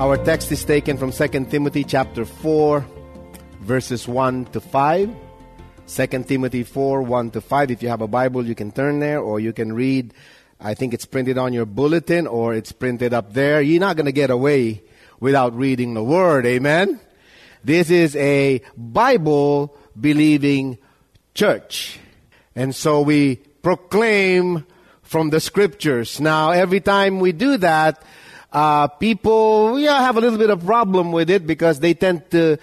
Our text is taken from 2 Timothy chapter 4 verses 1 to 5. 2 Timothy 4 1 to 5. If you have a Bible, you can turn there or you can read. I think it's printed on your bulletin or it's printed up there. You're not going to get away without reading the Word. Amen? This is a Bible believing church. And so we proclaim from the scriptures. Now, every time we do that, uh, people yeah, have a little bit of problem with it because they tend to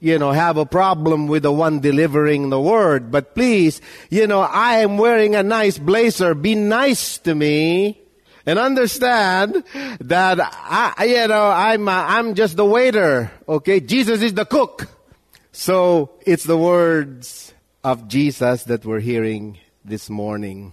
you know, have a problem with the one delivering the word. But please, you know, I am wearing a nice blazer. Be nice to me and understand that I, you know, I'm, uh, I'm just the waiter. Okay. Jesus is the cook. So it's the words of Jesus that we're hearing this morning.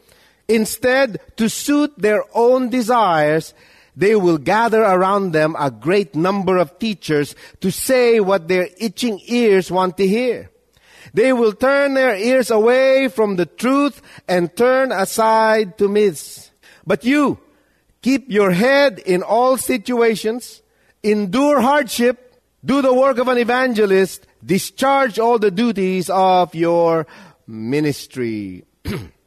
Instead, to suit their own desires, they will gather around them a great number of teachers to say what their itching ears want to hear. They will turn their ears away from the truth and turn aside to myths. But you, keep your head in all situations, endure hardship, do the work of an evangelist, discharge all the duties of your ministry.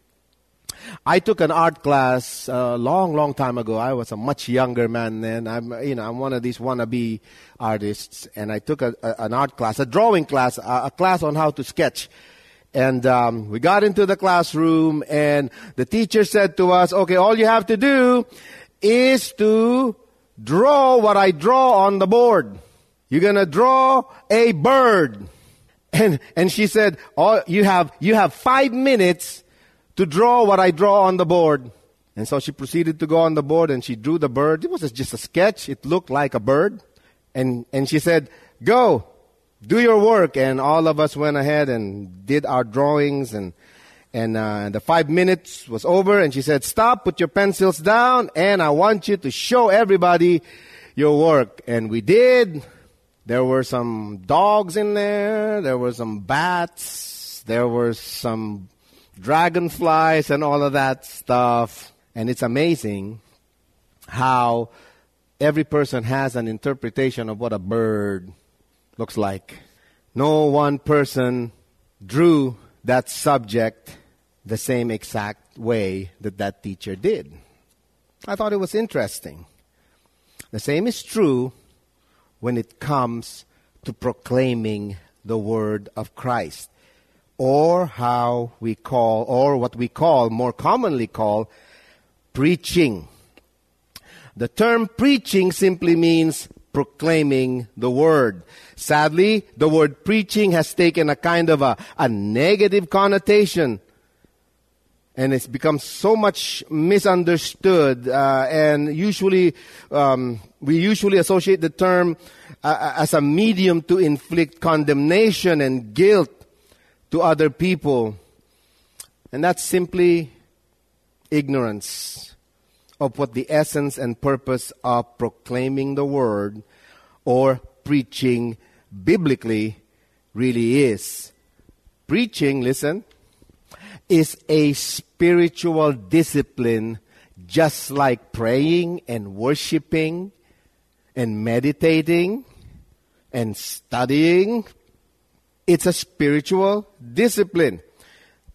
I took an art class a long, long time ago. I was a much younger man then. I'm, you know, I'm one of these wannabe artists, and I took a, a, an art class, a drawing class, a, a class on how to sketch. And um, we got into the classroom, and the teacher said to us, "Okay, all you have to do is to draw what I draw on the board. You're gonna draw a bird." And and she said, "Oh, you have you have five minutes." To draw what I draw on the board. And so she proceeded to go on the board and she drew the bird. It was just a sketch. It looked like a bird. And, and she said, go, do your work. And all of us went ahead and did our drawings and, and uh, the five minutes was over and she said, stop, put your pencils down and I want you to show everybody your work. And we did. There were some dogs in there. There were some bats. There were some dragonflies and all of that stuff. And it's amazing how every person has an interpretation of what a bird looks like. No one person drew that subject the same exact way that that teacher did. I thought it was interesting. The same is true when it comes to proclaiming the word of Christ or how we call, or what we call, more commonly call, preaching. The term preaching simply means proclaiming the word. Sadly, the word preaching has taken a kind of a, a negative connotation and it's become so much misunderstood uh, and usually um, we usually associate the term uh, as a medium to inflict condemnation and guilt to other people. And that's simply ignorance of what the essence and purpose of proclaiming the word or preaching biblically really is. Preaching, listen, is a spiritual discipline just like praying and worshiping and meditating and studying. It's a spiritual discipline.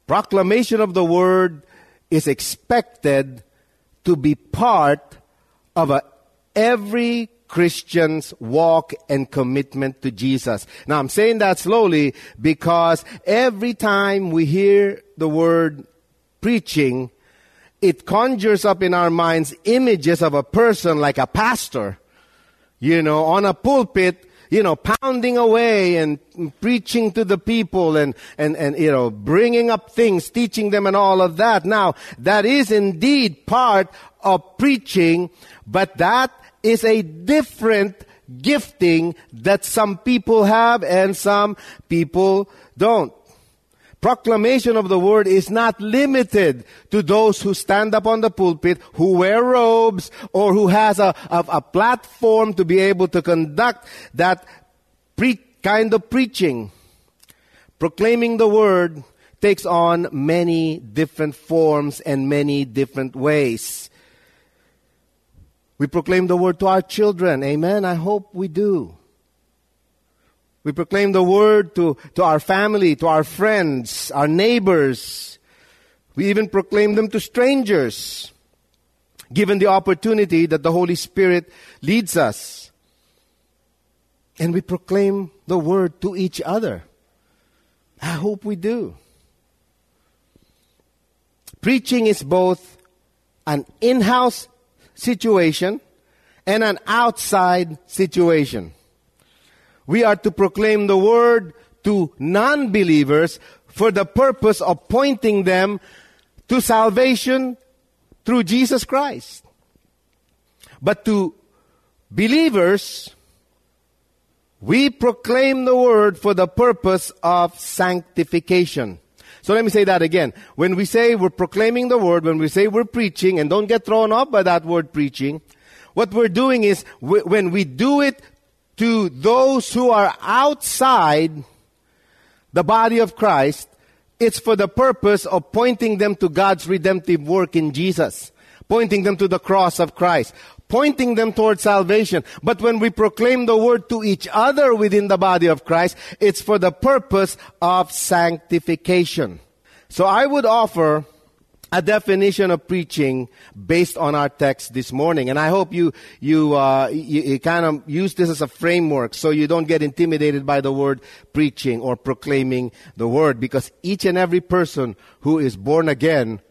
Proclamation of the word is expected to be part of a, every Christian's walk and commitment to Jesus. Now I'm saying that slowly because every time we hear the word preaching, it conjures up in our minds images of a person like a pastor, you know, on a pulpit, you know, pounding away and preaching to the people and, and, and, you know, bringing up things, teaching them and all of that. Now, that is indeed part of preaching, but that is a different gifting that some people have and some people don't. Proclamation of the word is not limited to those who stand up on the pulpit, who wear robes, or who has a, a, a platform to be able to conduct that pre- kind of preaching. Proclaiming the word takes on many different forms and many different ways. We proclaim the word to our children. Amen. I hope we do. We proclaim the word to, to our family, to our friends, our neighbors. We even proclaim them to strangers, given the opportunity that the Holy Spirit leads us. And we proclaim the word to each other. I hope we do. Preaching is both an in house situation and an outside situation. We are to proclaim the word to non believers for the purpose of pointing them to salvation through Jesus Christ. But to believers, we proclaim the word for the purpose of sanctification. So let me say that again. When we say we're proclaiming the word, when we say we're preaching, and don't get thrown off by that word preaching, what we're doing is when we do it to those who are outside the body of Christ, it's for the purpose of pointing them to God's redemptive work in Jesus, pointing them to the cross of Christ, pointing them towards salvation. But when we proclaim the word to each other within the body of Christ, it's for the purpose of sanctification. So I would offer a definition of preaching based on our text this morning. And I hope you, you, uh, you, you, kind of use this as a framework so you don't get intimidated by the word preaching or proclaiming the word because each and every person who is born again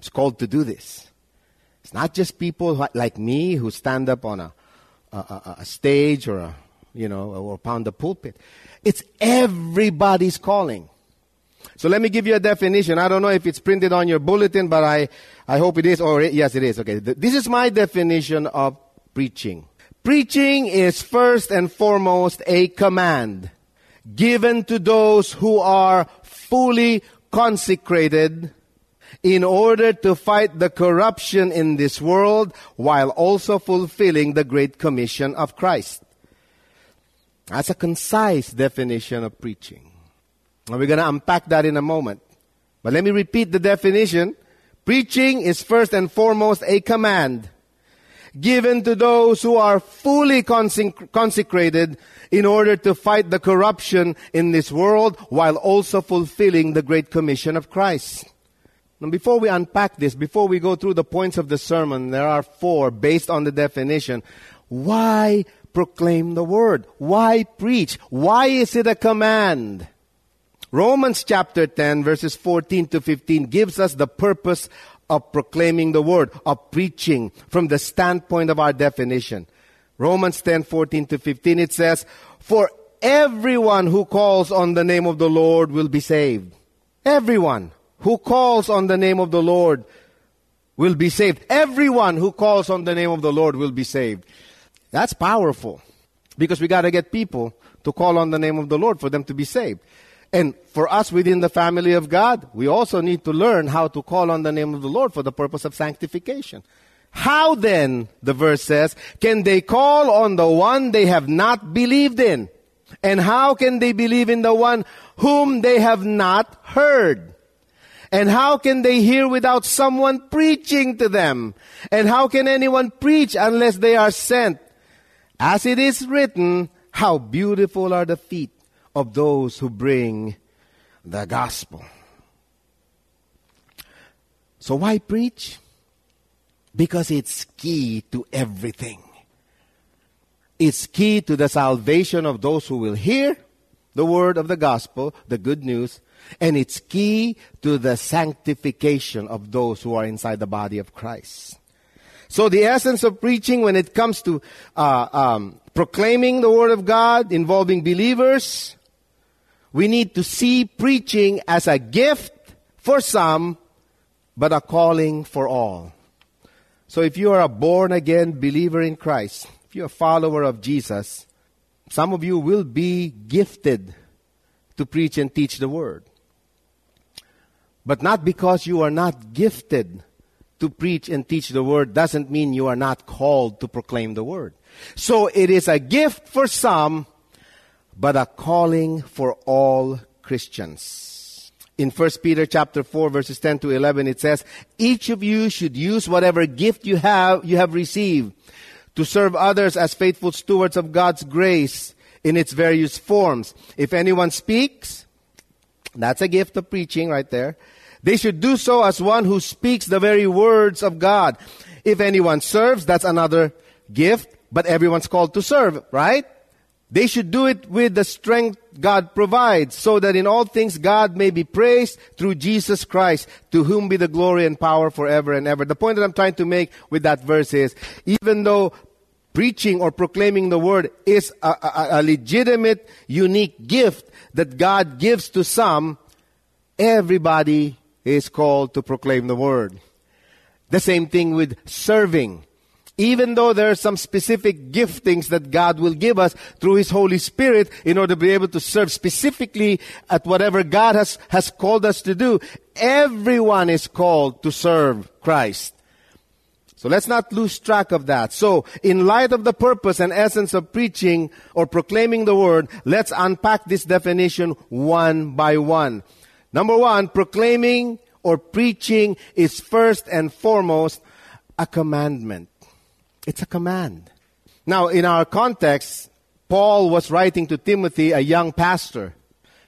is called to do this. It's not just people like me who stand up on a, a, a stage or a, you know, or pound the pulpit. It's everybody's calling. So let me give you a definition. I don't know if it's printed on your bulletin, but I, I hope it is. Or yes, it is. Okay. This is my definition of preaching. Preaching is first and foremost a command given to those who are fully consecrated in order to fight the corruption in this world while also fulfilling the Great Commission of Christ. That's a concise definition of preaching. And we're going to unpack that in a moment. But let me repeat the definition. Preaching is first and foremost a command given to those who are fully consecrated in order to fight the corruption in this world while also fulfilling the Great Commission of Christ. Now, before we unpack this, before we go through the points of the sermon, there are four based on the definition. Why proclaim the word? Why preach? Why is it a command? Romans chapter 10 verses 14 to 15 gives us the purpose of proclaiming the word, of preaching from the standpoint of our definition. Romans 10, 14 to 15, it says, For everyone who calls on the name of the Lord will be saved. Everyone who calls on the name of the Lord will be saved. Everyone who calls on the name of the Lord will be saved. That's powerful. Because we gotta get people to call on the name of the Lord for them to be saved. And for us within the family of God, we also need to learn how to call on the name of the Lord for the purpose of sanctification. How then, the verse says, can they call on the one they have not believed in? And how can they believe in the one whom they have not heard? And how can they hear without someone preaching to them? And how can anyone preach unless they are sent? As it is written, how beautiful are the feet of those who bring the gospel. So why preach? Because it's key to everything. It's key to the salvation of those who will hear the word of the gospel, the good news, and it's key to the sanctification of those who are inside the body of Christ. So the essence of preaching when it comes to uh, um, proclaiming the word of God involving believers, we need to see preaching as a gift for some, but a calling for all. So if you are a born again believer in Christ, if you're a follower of Jesus, some of you will be gifted to preach and teach the word. But not because you are not gifted to preach and teach the word doesn't mean you are not called to proclaim the word. So it is a gift for some, but a calling for all Christians in 1 Peter chapter 4 verses 10 to 11 it says, each of you should use whatever gift you have, you have received to serve others as faithful stewards of God's grace in its various forms. If anyone speaks, that's a gift of preaching right there. They should do so as one who speaks the very words of God. If anyone serves, that's another gift, but everyone's called to serve, right? They should do it with the strength God provides, so that in all things God may be praised through Jesus Christ, to whom be the glory and power forever and ever. The point that I'm trying to make with that verse is, even though preaching or proclaiming the word is a, a, a legitimate, unique gift that God gives to some, everybody is called to proclaim the word. The same thing with serving even though there are some specific giftings that God will give us through His Holy Spirit in order to be able to serve specifically at whatever God has, has called us to do, everyone is called to serve Christ. So let's not lose track of that. So, in light of the purpose and essence of preaching or proclaiming the word, let's unpack this definition one by one. Number one, proclaiming or preaching is first and foremost a commandment. It's a command. Now, in our context, Paul was writing to Timothy, a young pastor,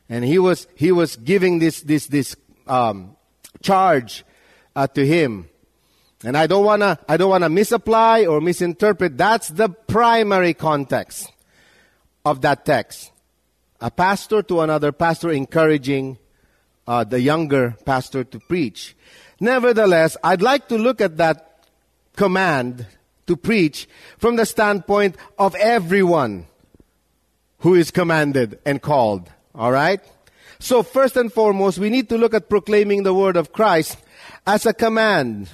and he was he was giving this this this um, charge uh, to him. And I don't wanna I don't wanna misapply or misinterpret. That's the primary context of that text. A pastor to another pastor encouraging uh, the younger pastor to preach. Nevertheless, I'd like to look at that command to preach from the standpoint of everyone who is commanded and called. All right? So first and foremost, we need to look at proclaiming the word of Christ as a command.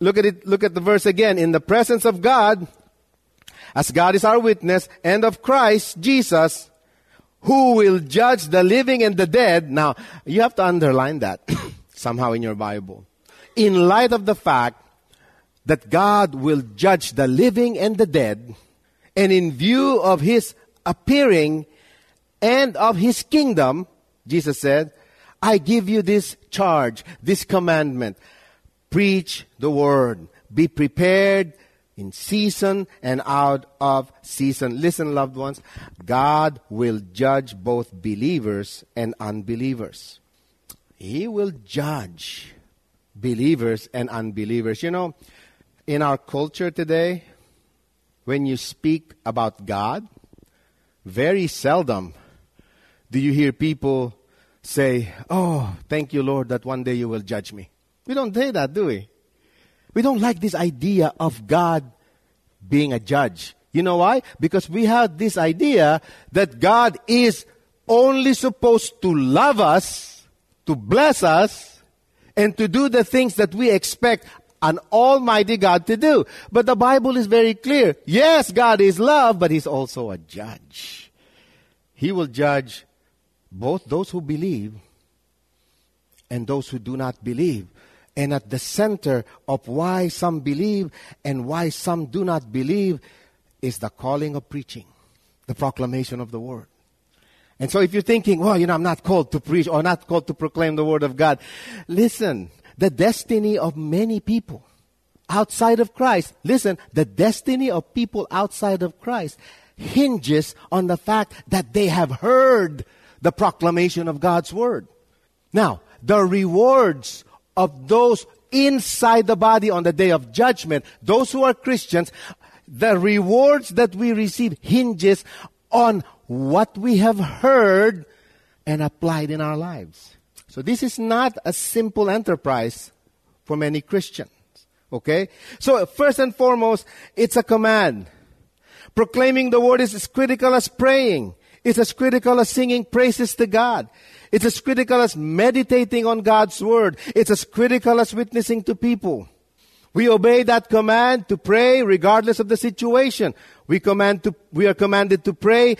Look at it, look at the verse again. In the presence of God, as God is our witness, and of Christ, Jesus, who will judge the living and the dead. Now, you have to underline that somehow in your Bible. In light of the fact that God will judge the living and the dead, and in view of his appearing and of his kingdom, Jesus said, I give you this charge, this commandment. Preach the word. Be prepared in season and out of season. Listen, loved ones, God will judge both believers and unbelievers. He will judge believers and unbelievers. You know, in our culture today, when you speak about God, very seldom do you hear people say, Oh, thank you, Lord, that one day you will judge me. We don't say that, do we? We don't like this idea of God being a judge. You know why? Because we have this idea that God is only supposed to love us, to bless us, and to do the things that we expect an almighty God to do. But the Bible is very clear. Yes, God is love, but He's also a judge. He will judge both those who believe and those who do not believe. And at the center of why some believe and why some do not believe is the calling of preaching, the proclamation of the word. And so if you're thinking, well, you know, I'm not called to preach or not called to proclaim the word of God, listen, the destiny of many people outside of Christ, listen, the destiny of people outside of Christ hinges on the fact that they have heard the proclamation of God's word. Now, the rewards of those inside the body on the day of judgment, those who are Christians, the rewards that we receive hinges on what we have heard and applied in our lives. So this is not a simple enterprise for many Christians. Okay? So first and foremost, it's a command. Proclaiming the word is as critical as praying. It's as critical as singing praises to God. It's as critical as meditating on God's word. It's as critical as witnessing to people. We obey that command to pray regardless of the situation. We command to, we are commanded to pray,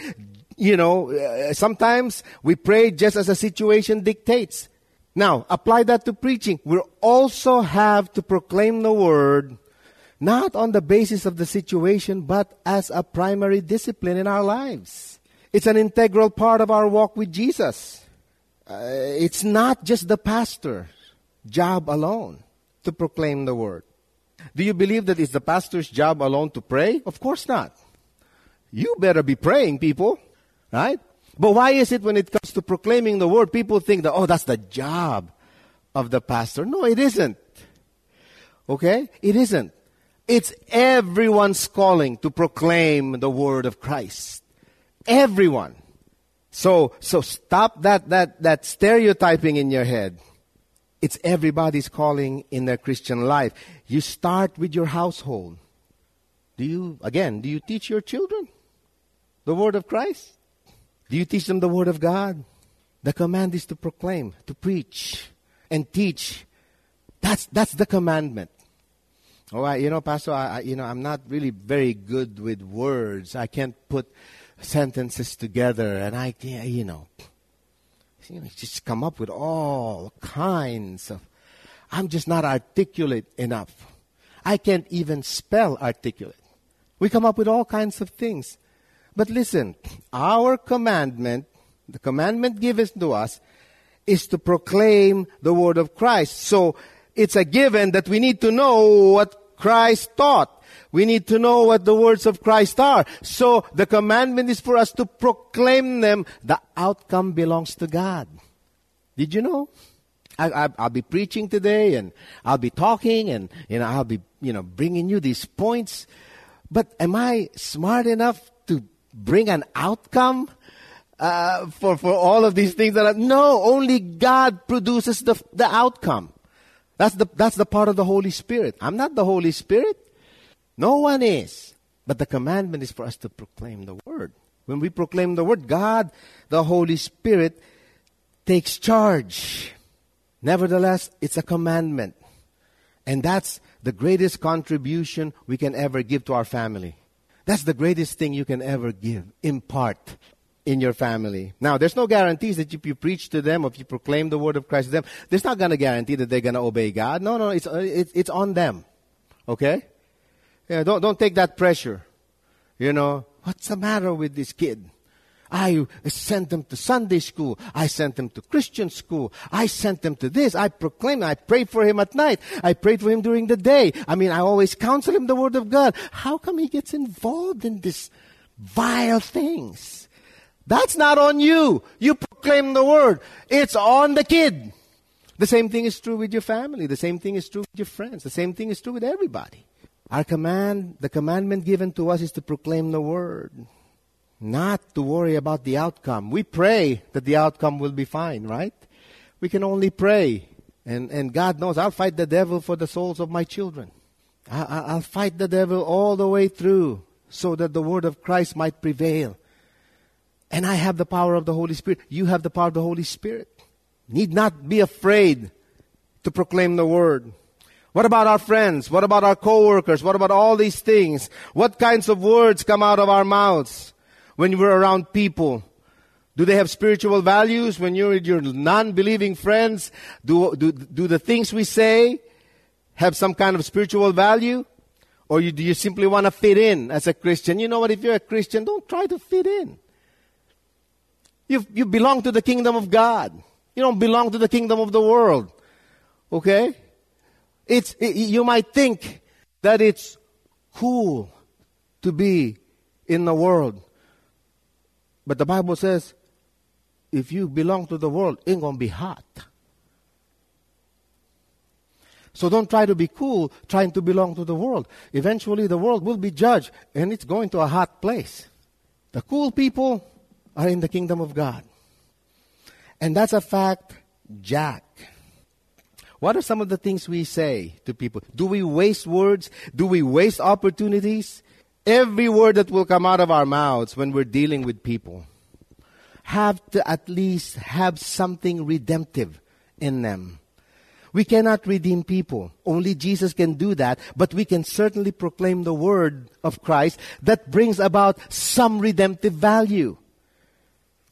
you know, uh, sometimes we pray just as a situation dictates. Now, apply that to preaching. We also have to proclaim the word not on the basis of the situation, but as a primary discipline in our lives. It's an integral part of our walk with Jesus. Uh, it's not just the pastor's job alone to proclaim the word. Do you believe that it's the pastor's job alone to pray? Of course not. You better be praying, people, right? But why is it when it comes to proclaiming the word, people think that, oh, that's the job of the pastor? No, it isn't. Okay? It isn't. It's everyone's calling to proclaim the word of Christ. Everyone. So, so stop that, that, that stereotyping in your head. It's everybody's calling in their Christian life. You start with your household. Do you, again, do you teach your children the word of Christ? Do you teach them the word of God? The command is to proclaim, to preach, and teach. That's, that's the commandment. Oh, I, you know, Pastor, I, I, you know, I'm not really very good with words. I can't put sentences together, and I, can't, you know, you know, just come up with all kinds of. I'm just not articulate enough. I can't even spell articulate. We come up with all kinds of things. But listen, our commandment, the commandment given to us, is to proclaim the word of Christ. So it's a given that we need to know what Christ taught. We need to know what the words of Christ are. So the commandment is for us to proclaim them. The outcome belongs to God. Did you know? I, will be preaching today and I'll be talking and, you know, I'll be, you know, bringing you these points. But am I smart enough bring an outcome? Uh, for, for all of these things that are, no, only God produces the, the outcome. That's the, that's the part of the Holy Spirit. I'm not the Holy Spirit. No one is. But the commandment is for us to proclaim the word. When we proclaim the word, God, the Holy Spirit, takes charge. Nevertheless, it's a commandment. And that's the greatest contribution we can ever give to our family. That's the greatest thing you can ever give, impart in your family. Now, there's no guarantees that if you preach to them or if you proclaim the word of Christ to them, there's not going to guarantee that they're going to obey God. No, no, it's, it's, it's on them. Okay? Yeah, don't, don't take that pressure. You know, what's the matter with this kid? I sent them to Sunday school. I sent them to Christian school. I sent them to this. I proclaim. I prayed for him at night. I prayed for him during the day. I mean, I always counsel him the word of God. How come he gets involved in this vile things? That's not on you. You proclaim the word. It's on the kid. The same thing is true with your family. The same thing is true with your friends. The same thing is true with everybody. Our command, the commandment given to us is to proclaim the word, not to worry about the outcome. We pray that the outcome will be fine, right? We can only pray. And, and God knows I'll fight the devil for the souls of my children. I, will fight the devil all the way through so that the word of Christ might prevail. And I have the power of the Holy Spirit. You have the power of the Holy Spirit. Need not be afraid to proclaim the word. What about our friends? What about our coworkers? What about all these things? What kinds of words come out of our mouths when we're around people? Do they have spiritual values when you're with your non-believing friends? Do, do, do the things we say have some kind of spiritual value? Or you, do you simply want to fit in as a Christian? You know what? If you're a Christian, don't try to fit in. You, you belong to the kingdom of God. You don't belong to the kingdom of the world. Okay? It's, it, you might think that it's cool to be in the world. But the Bible says, if you belong to the world, ain't gonna be hot. So don't try to be cool trying to belong to the world. Eventually the world will be judged and it's going to a hot place. The cool people are in the kingdom of God. And that's a fact, Jack. What are some of the things we say to people? Do we waste words? Do we waste opportunities? Every word that will come out of our mouths when we're dealing with people have to at least have something redemptive in them. We cannot redeem people. Only Jesus can do that, but we can certainly proclaim the word of Christ that brings about some redemptive value.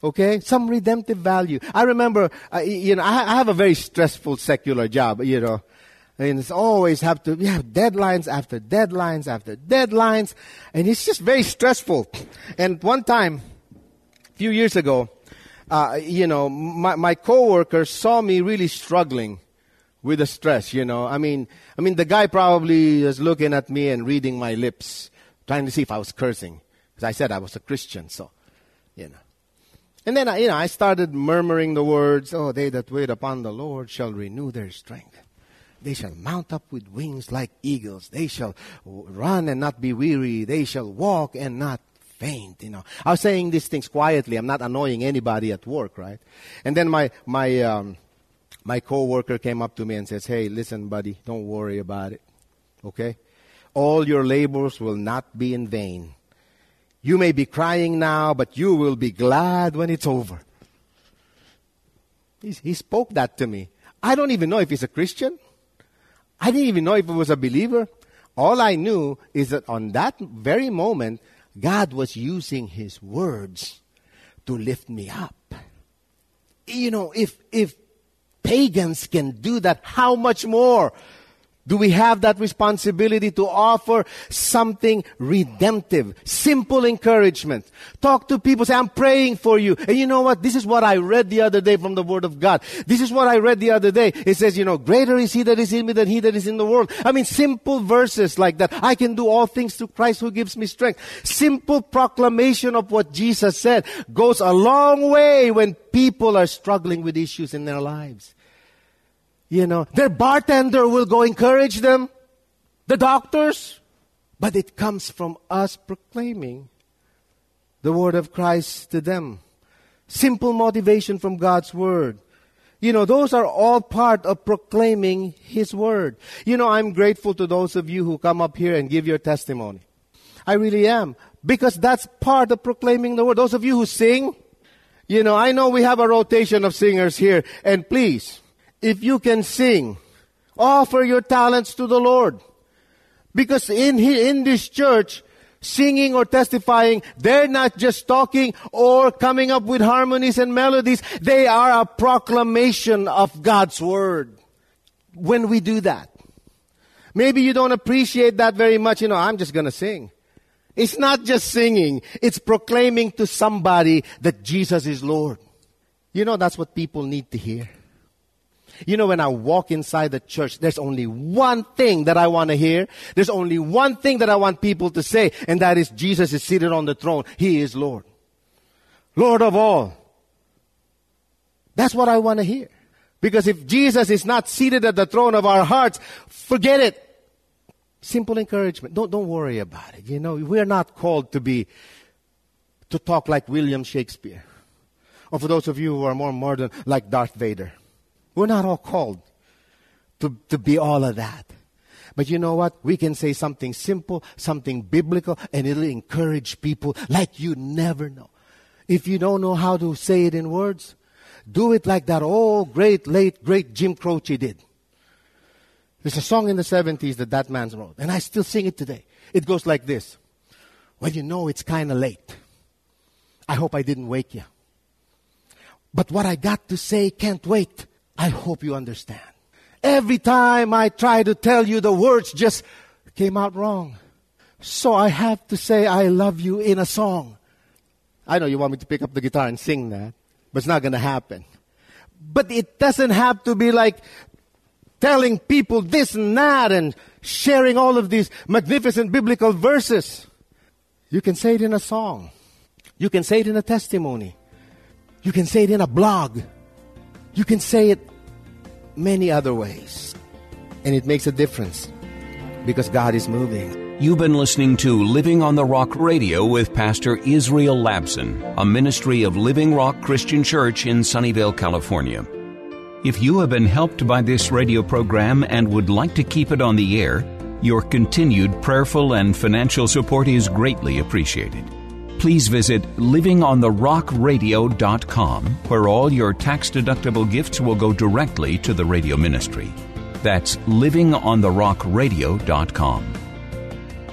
Okay? Some redemptive value. I remember, uh, you know, I, I, have a very stressful secular job, you know. And it's always have to, we have deadlines after deadlines after deadlines. And it's just very stressful. And one time, a few years ago, uh, you know, my, my coworker saw me really struggling with the stress, you know. I mean, I mean, the guy probably was looking at me and reading my lips, trying to see if I was cursing. Because I said I was a Christian, so, you know. And then, you know, I started murmuring the words, Oh, they that wait upon the Lord shall renew their strength. They shall mount up with wings like eagles. They shall run and not be weary. They shall walk and not faint, you know. I was saying these things quietly. I'm not annoying anybody at work, right? And then my, my, um, my coworker came up to me and says, Hey, listen, buddy, don't worry about it. Okay? All your labors will not be in vain. You may be crying now, but you will be glad when it's over. He, he spoke that to me. I don't even know if he's a Christian. I didn't even know if he was a believer. All I knew is that on that very moment, God was using his words to lift me up. You know, if, if pagans can do that, how much more do we have that responsibility to offer something redemptive, simple encouragement? Talk to people, say, I'm praying for you. And you know what? This is what I read the other day from the Word of God. This is what I read the other day. It says, you know, greater is He that is in me than He that is in the world. I mean, simple verses like that. I can do all things through Christ who gives me strength. Simple proclamation of what Jesus said goes a long way when people are struggling with issues in their lives. You know, their bartender will go encourage them, the doctors. But it comes from us proclaiming the word of Christ to them. Simple motivation from God's word. You know, those are all part of proclaiming His word. You know, I'm grateful to those of you who come up here and give your testimony. I really am. Because that's part of proclaiming the word. Those of you who sing, you know, I know we have a rotation of singers here. And please, if you can sing, offer your talents to the Lord. Because in, in this church, singing or testifying, they're not just talking or coming up with harmonies and melodies. They are a proclamation of God's Word. When we do that. Maybe you don't appreciate that very much. You know, I'm just gonna sing. It's not just singing. It's proclaiming to somebody that Jesus is Lord. You know, that's what people need to hear. You know, when I walk inside the church, there's only one thing that I want to hear. There's only one thing that I want people to say, and that is Jesus is seated on the throne. He is Lord. Lord of all. That's what I want to hear. Because if Jesus is not seated at the throne of our hearts, forget it. Simple encouragement. Don't, don't worry about it. You know, we're not called to be, to talk like William Shakespeare. Or for those of you who are more modern, like Darth Vader. We're not all called to, to be all of that. But you know what? We can say something simple, something biblical, and it'll encourage people like you never know. If you don't know how to say it in words, do it like that old, great, late, great Jim Croce did. There's a song in the 70s that that man wrote, and I still sing it today. It goes like this. Well, you know it's kind of late. I hope I didn't wake you. But what I got to say can't wait. I hope you understand. Every time I try to tell you, the words just came out wrong. So I have to say, I love you in a song. I know you want me to pick up the guitar and sing that, but it's not going to happen. But it doesn't have to be like telling people this and that and sharing all of these magnificent biblical verses. You can say it in a song. You can say it in a testimony. You can say it in a blog. You can say it many other ways. And it makes a difference because God is moving. You've been listening to Living on the Rock Radio with Pastor Israel Labson, a ministry of Living Rock Christian Church in Sunnyvale, California. If you have been helped by this radio program and would like to keep it on the air, your continued prayerful and financial support is greatly appreciated. Please visit livingontherockradio.com, where all your tax deductible gifts will go directly to the radio ministry. That's livingontherockradio.com.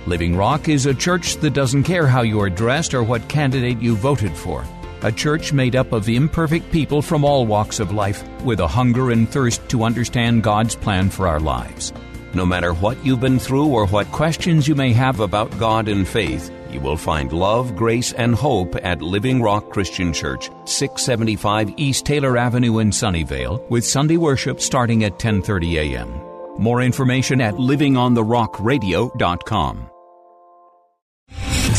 Living Rock is a church that doesn't care how you are dressed or what candidate you voted for. A church made up of imperfect people from all walks of life with a hunger and thirst to understand God's plan for our lives. No matter what you've been through or what questions you may have about God and faith, you will find love, grace, and hope at Living Rock Christian Church, 675 East Taylor Avenue in Sunnyvale, with Sunday worship starting at 10:30 a.m. More information at livingontherockradio.com.